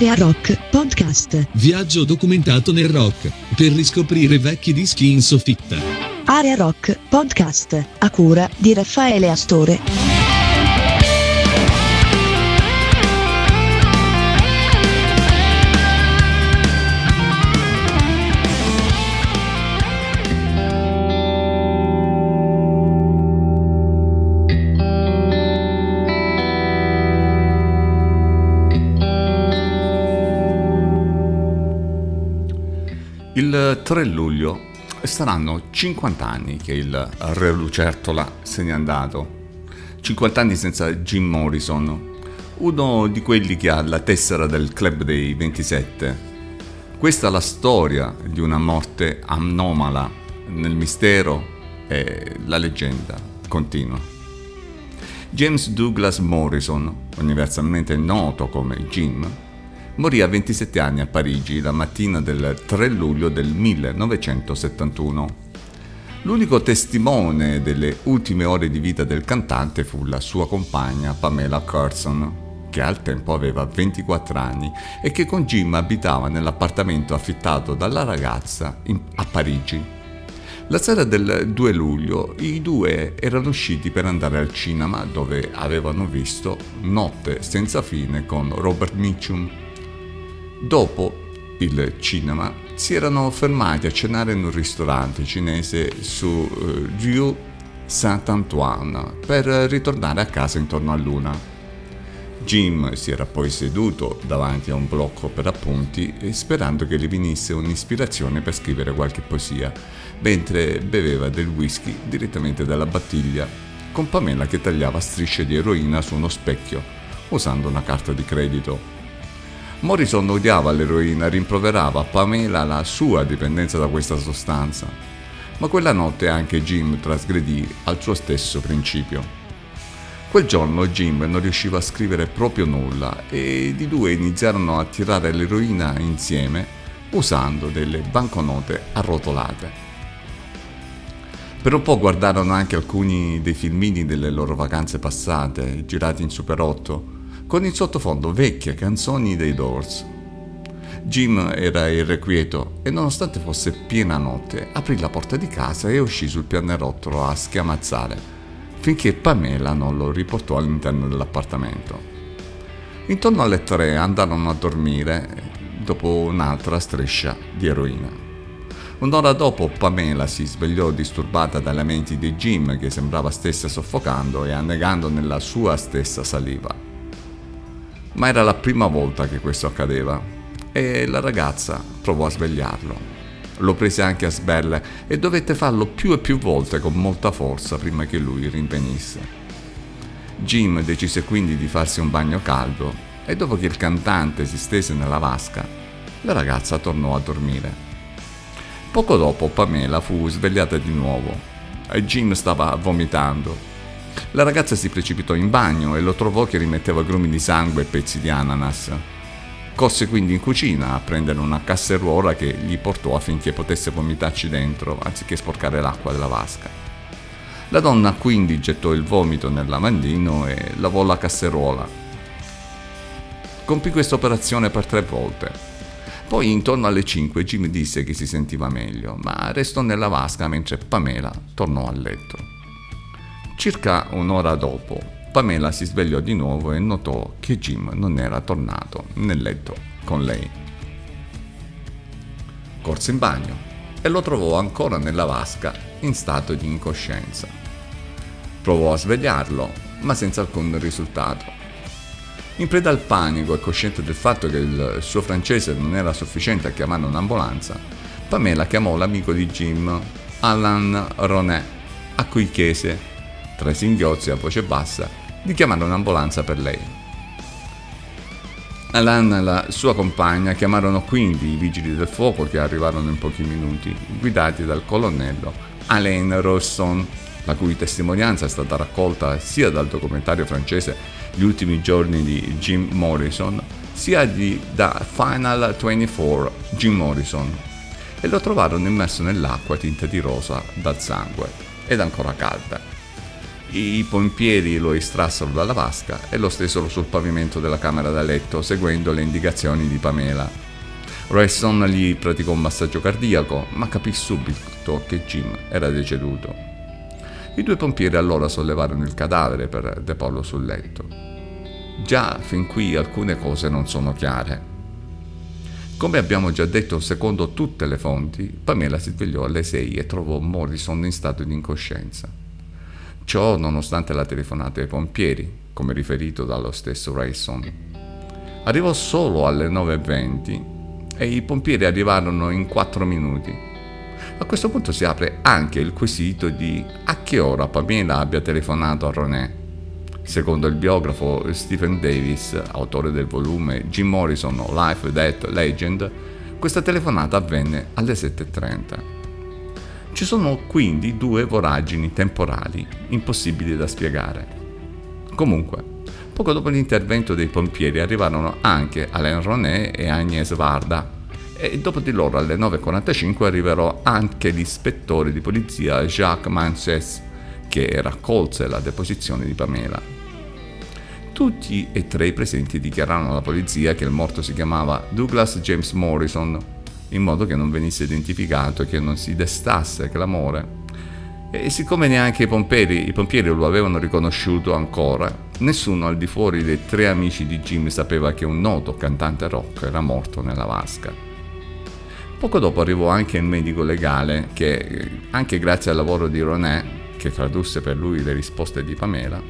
Area Rock Podcast. Viaggio documentato nel rock per riscoprire vecchi dischi in soffitta. Area Rock Podcast. A cura di Raffaele Astore. Il 3 luglio saranno 50 anni che il Re Lucertola se n'è andato. 50 anni senza Jim Morrison, uno di quelli che ha la tessera del club dei 27. Questa è la storia di una morte anomala nel mistero e la leggenda continua. James Douglas Morrison, universalmente noto come Jim, morì a 27 anni a Parigi la mattina del 3 luglio del 1971. L'unico testimone delle ultime ore di vita del cantante fu la sua compagna Pamela Carson, che al tempo aveva 24 anni e che con Jim abitava nell'appartamento affittato dalla ragazza in, a Parigi. La sera del 2 luglio i due erano usciti per andare al cinema dove avevano visto Notte senza fine con Robert Mitchum Dopo il cinema si erano fermati a cenare in un ristorante cinese su uh, Rue Saint-Antoine per ritornare a casa intorno a luna. Jim si era poi seduto davanti a un blocco per appunti sperando che gli venisse un'ispirazione per scrivere qualche poesia, mentre beveva del whisky direttamente dalla battiglia, con Pamela che tagliava strisce di eroina su uno specchio, usando una carta di credito. Morrison odiava l'eroina, rimproverava a Pamela la sua dipendenza da questa sostanza, ma quella notte anche Jim trasgredì al suo stesso principio. Quel giorno Jim non riusciva a scrivere proprio nulla e i due iniziarono a tirare l'eroina insieme usando delle banconote arrotolate. Per un po' guardarono anche alcuni dei filmini delle loro vacanze passate, girati in Super 8, con in sottofondo vecchie canzoni dei Doors. Jim era irrequieto e nonostante fosse piena notte aprì la porta di casa e uscì sul pianerottolo a schiamazzare finché Pamela non lo riportò all'interno dell'appartamento. Intorno alle tre andarono a dormire dopo un'altra striscia di eroina. Un'ora dopo Pamela si svegliò disturbata dai lamenti di Jim che sembrava stesse soffocando e annegando nella sua stessa saliva ma era la prima volta che questo accadeva e la ragazza provò a svegliarlo. Lo prese anche a sberle e dovette farlo più e più volte con molta forza prima che lui rinvenisse. Jim decise quindi di farsi un bagno caldo e dopo che il cantante si stese nella vasca, la ragazza tornò a dormire. Poco dopo Pamela fu svegliata di nuovo e Jim stava vomitando la ragazza si precipitò in bagno e lo trovò che rimetteva grumi di sangue e pezzi di ananas. Corse quindi in cucina a prendere una casseruola che gli portò affinché potesse vomitarci dentro anziché sporcare l'acqua della vasca. La donna quindi gettò il vomito nel lavandino e lavò la casseruola. Compì questa operazione per tre volte. Poi intorno alle 5 Jim disse che si sentiva meglio, ma restò nella vasca mentre Pamela tornò a letto. Circa un'ora dopo, Pamela si svegliò di nuovo e notò che Jim non era tornato nel letto con lei. Corse in bagno e lo trovò ancora nella vasca in stato di incoscienza. Provò a svegliarlo, ma senza alcun risultato. In preda al panico e cosciente del fatto che il suo francese non era sufficiente a chiamare un'ambulanza, Pamela chiamò l'amico di Jim, Alan Ronet, a cui chiese tra singhiozzi a voce bassa, di chiamare un'ambulanza per lei. Alan e la sua compagna chiamarono quindi i vigili del fuoco che arrivarono in pochi minuti, guidati dal colonnello Alain Rosson, la cui testimonianza è stata raccolta sia dal documentario francese Gli ultimi giorni di Jim Morrison, sia di, da Final 24 Jim Morrison, e lo trovarono immerso nell'acqua tinta di rosa dal sangue ed ancora calda. I pompieri lo estrassero dalla vasca e lo stesero sul pavimento della camera da letto, seguendo le indicazioni di Pamela. Rayson gli praticò un massaggio cardiaco, ma capì subito che Jim era deceduto. I due pompieri allora sollevarono il cadavere per deporlo sul letto. Già fin qui alcune cose non sono chiare. Come abbiamo già detto, secondo tutte le fonti, Pamela si svegliò alle 6 e trovò Morrison in stato di incoscienza. Ciò nonostante la telefonata ai pompieri, come riferito dallo stesso Rayson. Arrivò solo alle 9.20 e i pompieri arrivarono in 4 minuti. A questo punto si apre anche il quesito di a che ora Pamela abbia telefonato a René. Secondo il biografo Stephen Davis, autore del volume Jim Morrison Life, Death, Legend, questa telefonata avvenne alle 7.30. Ci sono quindi due voragini temporali impossibili da spiegare. Comunque, poco dopo l'intervento dei pompieri arrivarono anche Alain Ronet e Agnès Varda e dopo di loro alle 9.45 arriverò anche l'ispettore di polizia Jacques Manches che raccolse la deposizione di Pamela. Tutti e tre i presenti dichiararono alla polizia che il morto si chiamava Douglas James Morrison, in modo che non venisse identificato e che non si destasse clamore. E siccome neanche i pompieri, i pompieri lo avevano riconosciuto ancora, nessuno al di fuori dei tre amici di Jim sapeva che un noto cantante rock era morto nella vasca. Poco dopo arrivò anche il medico legale che, anche grazie al lavoro di Ronet, che tradusse per lui le risposte di Pamela,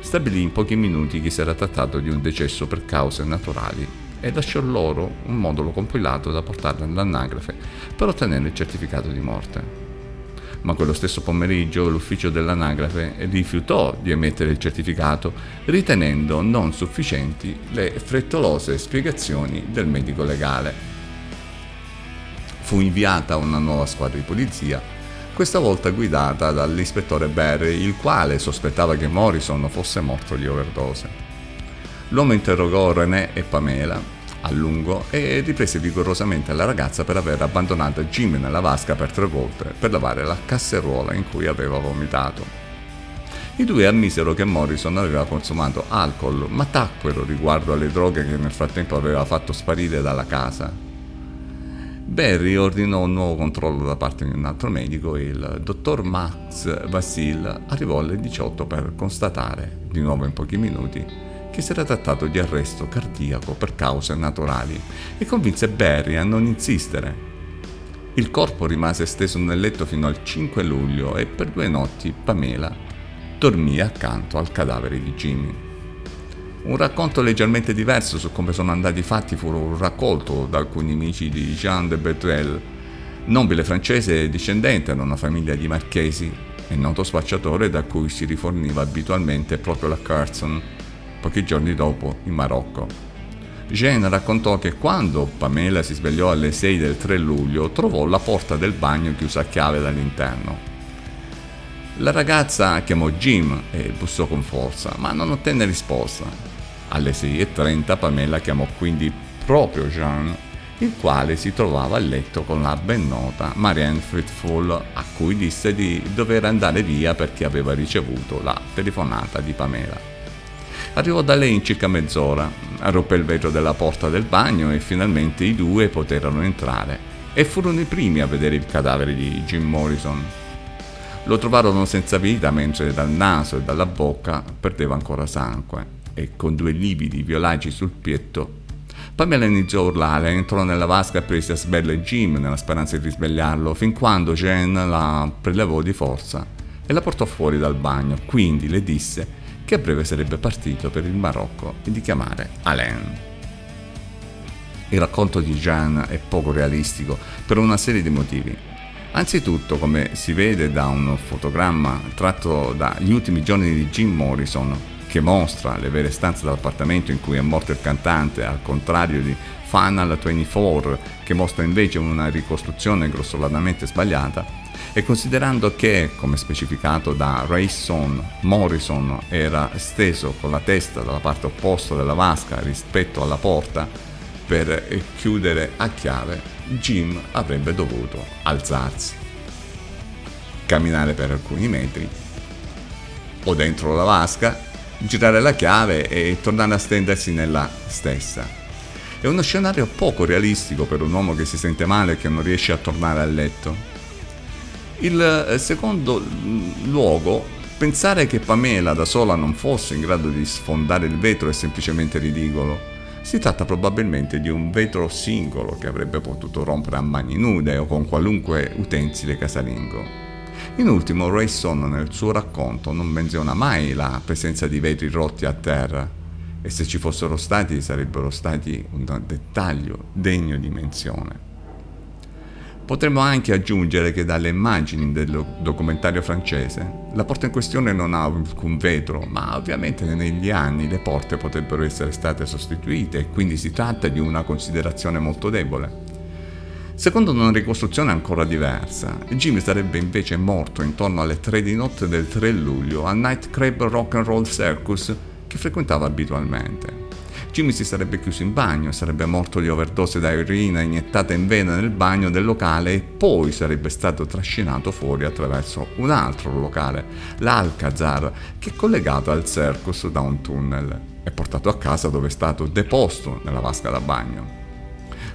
stabilì in pochi minuti che si era trattato di un decesso per cause naturali e lasciò loro un modulo compilato da portare all'anagrafe per ottenere il certificato di morte ma quello stesso pomeriggio l'ufficio dell'anagrafe rifiutò di emettere il certificato, ritenendo non sufficienti le frettolose spiegazioni del medico legale. Fu inviata una nuova squadra di polizia, questa volta guidata dall'ispettore Barry, il quale sospettava che Morrison fosse morto di overdose. L'uomo interrogò René e Pamela a lungo e riprese vigorosamente la ragazza per aver abbandonato Jim nella vasca per tre volte per lavare la casseruola in cui aveva vomitato. I due ammisero che Morrison aveva consumato alcol, ma tacquero riguardo alle droghe che nel frattempo aveva fatto sparire dalla casa. Barry ordinò un nuovo controllo da parte di un altro medico e il dottor Max Vassil arrivò alle 18 per constatare, di nuovo in pochi minuti, che si era trattato di arresto cardiaco per cause naturali e convinse Barry a non insistere. Il corpo rimase steso nel letto fino al 5 luglio e per due notti Pamela dormì accanto al cadavere di Jimmy. Un racconto leggermente diverso su come sono andati i fatti fu raccolto da alcuni amici di Jean de Bertrel, nobile francese discendente da una famiglia di marchesi e noto spacciatore da cui si riforniva abitualmente proprio la Carson pochi giorni dopo in Marocco. Jean raccontò che quando Pamela si svegliò alle 6 del 3 luglio trovò la porta del bagno chiusa a chiave dall'interno. La ragazza chiamò Jim e bussò con forza, ma non ottenne risposta. Alle 6.30 Pamela chiamò quindi proprio Jean, il quale si trovava a letto con la ben nota Marianne Fitful, a cui disse di dover andare via perché aveva ricevuto la telefonata di Pamela. Arrivò da lei in circa mezz'ora, ruppe il vetro della porta del bagno e finalmente i due poterono entrare e furono i primi a vedere il cadavere di Jim Morrison. Lo trovarono senza vita mentre dal naso e dalla bocca perdeva ancora sangue e con due lividi violacei sul pietto Pamela iniziò a urlare, entrò nella vasca e prese a sberle Jim nella speranza di risvegliarlo, fin quando Jane la prelevò di forza e la portò fuori dal bagno. Quindi le disse che a breve sarebbe partito per il Marocco e di chiamare Alain. Il racconto di Jean è poco realistico per una serie di motivi. Anzitutto, come si vede da un fotogramma tratto dagli ultimi giorni di Jim Morrison, che mostra le vere stanze dell'appartamento in cui è morto il cantante, al contrario di Final 24, che mostra invece una ricostruzione grossolanamente sbagliata, e considerando che, come specificato da Rayson, Morrison era steso con la testa dalla parte opposta della vasca rispetto alla porta per chiudere a chiave, Jim avrebbe dovuto alzarsi, camminare per alcuni metri o dentro la vasca, girare la chiave e tornare a stendersi nella stessa. È uno scenario poco realistico per un uomo che si sente male e che non riesce a tornare a letto. Il eh, secondo luogo, pensare che Pamela da sola non fosse in grado di sfondare il vetro è semplicemente ridicolo. Si tratta probabilmente di un vetro singolo che avrebbe potuto rompere a mani nude o con qualunque utensile casalingo. In ultimo, Rayson nel suo racconto non menziona mai la presenza di vetri rotti a terra e se ci fossero stati sarebbero stati un dettaglio degno di menzione. Potremmo anche aggiungere che dalle immagini del documentario francese la porta in questione non ha alcun vetro, ma ovviamente negli anni le porte potrebbero essere state sostituite e quindi si tratta di una considerazione molto debole. Secondo una ricostruzione ancora diversa, Jimmy sarebbe invece morto intorno alle 3 di notte del 3 luglio al Night Crab Rock and Roll Circus che frequentava abitualmente. Jimmy si sarebbe chiuso in bagno, sarebbe morto di overdose da urina iniettata in vena nel bagno del locale e poi sarebbe stato trascinato fuori attraverso un altro locale, l'Alcazar, che è collegato al circus da un tunnel e portato a casa dove è stato deposto nella vasca da bagno.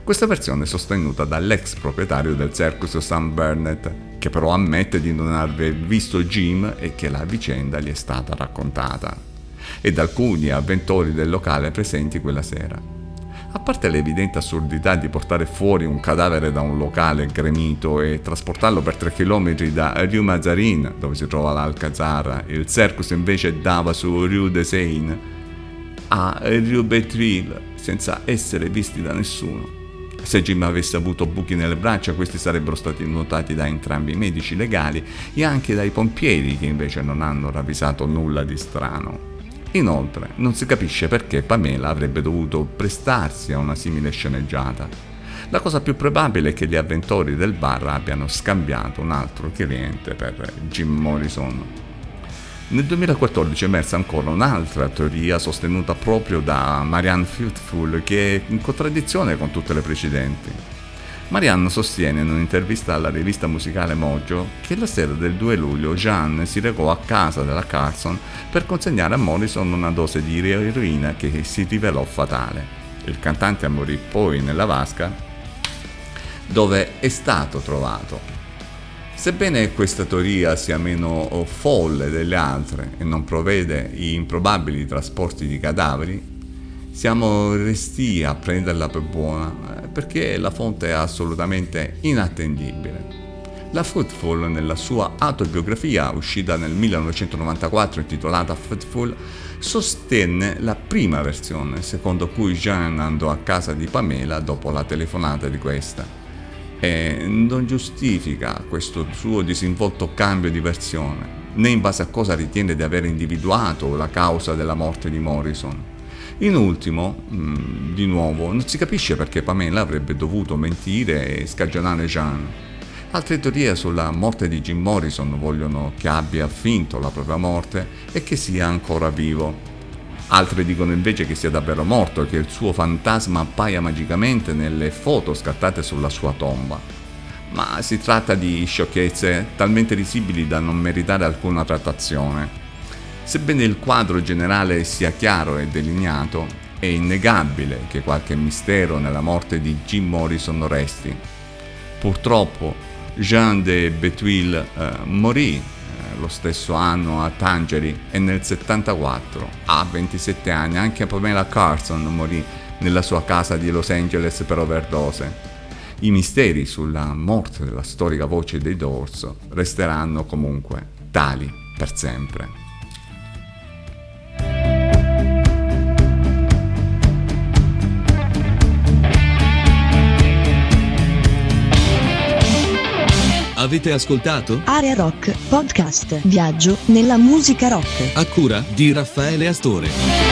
Questa versione è sostenuta dall'ex proprietario del circus Sam Burnett, che però ammette di non aver visto Jim e che la vicenda gli è stata raccontata, e da alcuni avventori del locale presenti quella sera. A parte l'evidente assurdità di portare fuori un cadavere da un locale gremito e trasportarlo per 3 km da Rue Mazarin, dove si trova l'Alcazar, il circus invece dava su Rue de Seine, a Rue Betril, senza essere visti da nessuno. Se Jim avesse avuto buchi nelle braccia, questi sarebbero stati notati da entrambi i medici legali e anche dai pompieri che invece non hanno ravvisato nulla di strano. Inoltre, non si capisce perché Pamela avrebbe dovuto prestarsi a una simile sceneggiata. La cosa più probabile è che gli avventori del bar abbiano scambiato un altro cliente per Jim Morrison. Nel 2014 è emersa ancora un'altra teoria sostenuta proprio da Marianne Fruitful che è in contraddizione con tutte le precedenti. Marianne sostiene in un'intervista alla rivista musicale Mojo che la sera del 2 luglio Jeanne si recò a casa della Carson per consegnare a Morrison una dose di eroina che si rivelò fatale. Il cantante morì poi nella vasca dove è stato trovato Sebbene questa teoria sia meno folle delle altre e non provvede improbabili trasporti di cadaveri, siamo resti a prenderla per buona eh, perché la fonte è assolutamente inattendibile. La Footful, nella sua autobiografia uscita nel 1994 intitolata Footful, sostenne la prima versione, secondo cui Jean andò a casa di Pamela dopo la telefonata di questa e non giustifica questo suo disinvolto cambio di versione, né in base a cosa ritiene di aver individuato la causa della morte di Morrison. In ultimo, mm, di nuovo, non si capisce perché Pamela avrebbe dovuto mentire e scagionare Jean. Altre teorie sulla morte di Jim Morrison vogliono che abbia finto la propria morte e che sia ancora vivo. Altri dicono invece che sia davvero morto e che il suo fantasma appaia magicamente nelle foto scattate sulla sua tomba. Ma si tratta di sciocchezze talmente risibili da non meritare alcuna trattazione. Sebbene il quadro generale sia chiaro e delineato, è innegabile che qualche mistero nella morte di Jim Morrison resti. Purtroppo Jean de Betuil eh, morì lo stesso anno a Tangeri e nel 74, a 27 anni, anche Pamela Carson morì nella sua casa di Los Angeles per overdose. I misteri sulla morte della storica voce dei Doors resteranno comunque tali per sempre. Avete ascoltato? Area Rock Podcast. Viaggio nella musica rock. A cura di Raffaele Astore.